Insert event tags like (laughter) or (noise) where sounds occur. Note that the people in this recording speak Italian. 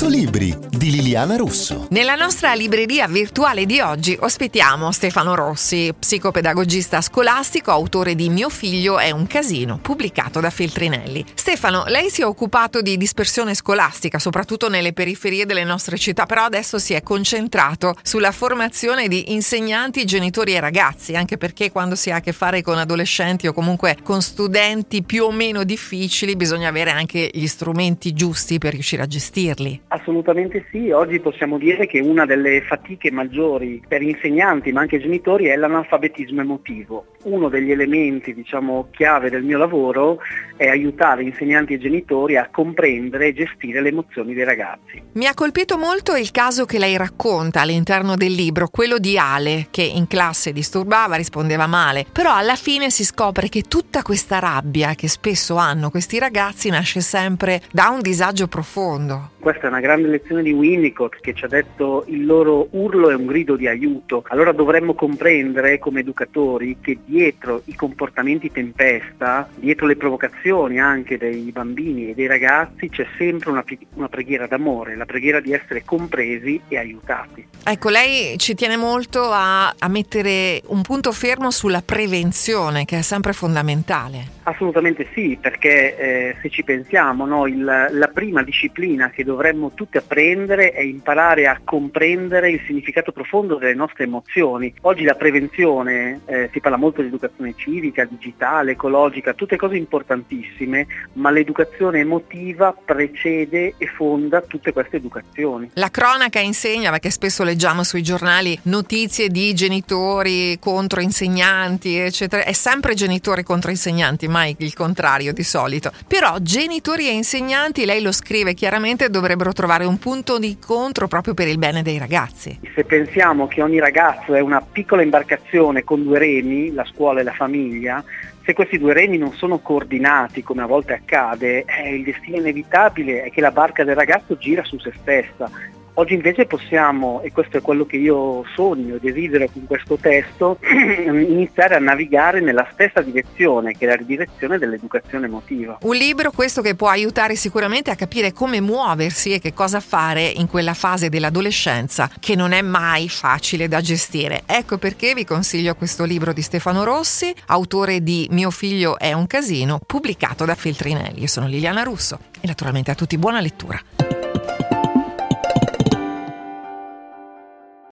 100 libri di Liliana Russo. Nella nostra libreria virtuale di oggi ospitiamo Stefano Rossi, psicopedagogista scolastico, autore di Mio figlio è un casino, pubblicato da Feltrinelli. Stefano, lei si è occupato di dispersione scolastica, soprattutto nelle periferie delle nostre città, però adesso si è concentrato sulla formazione di insegnanti, genitori e ragazzi, anche perché quando si ha a che fare con adolescenti o comunque con studenti più o meno difficili bisogna avere anche gli strumenti giusti per riuscire a gestirli. Assolutamente sì, oggi possiamo dire che una delle fatiche maggiori per insegnanti ma anche genitori è l'analfabetismo emotivo. Uno degli elementi diciamo, chiave del mio lavoro è aiutare insegnanti e genitori a comprendere e gestire le emozioni dei ragazzi. Mi ha colpito molto il caso che lei racconta all'interno del libro, quello di Ale, che in classe disturbava, rispondeva male, però alla fine si scopre che tutta questa rabbia che spesso hanno questi ragazzi nasce sempre da un disagio profondo. Questa è una grande lezione di Winnicott che ci ha detto il loro urlo è un grido di aiuto. Allora dovremmo comprendere come educatori che dietro i comportamenti tempesta, dietro le provocazioni anche dei bambini e dei ragazzi c'è sempre una, una preghiera d'amore, la preghiera di essere compresi e aiutati. Ecco, lei ci tiene molto a, a mettere un punto fermo sulla prevenzione che è sempre fondamentale. Assolutamente sì, perché eh, se ci pensiamo, no, il, la prima disciplina che dovremmo tutti apprendere è imparare a comprendere il significato profondo delle nostre emozioni. Oggi la prevenzione, eh, si parla molto di educazione civica, digitale, ecologica, tutte cose importantissime, ma l'educazione emotiva precede e fonda tutte queste educazioni. La cronaca insegna, perché spesso leggiamo sui giornali notizie di genitori contro insegnanti, eccetera, è sempre genitori contro insegnanti, mai il contrario di solito. Però genitori e insegnanti, lei lo scrive chiaramente, dovrebbero trovare un punto di incontro proprio per il bene dei ragazzi. Se pensiamo che ogni ragazzo è una piccola imbarcazione con due remi, la scuola e la famiglia, se questi due remi non sono coordinati, come a volte accade, eh, il destino inevitabile è che la barca del ragazzo gira su se stessa Oggi invece possiamo, e questo è quello che io sogno desidero con questo testo, (clears throat) iniziare a navigare nella stessa direzione, che è la direzione dell'educazione emotiva. Un libro questo che può aiutare sicuramente a capire come muoversi e che cosa fare in quella fase dell'adolescenza che non è mai facile da gestire. Ecco perché vi consiglio questo libro di Stefano Rossi, autore di Mio figlio è un casino, pubblicato da Feltrinelli. Io sono Liliana Russo e naturalmente a tutti buona lettura.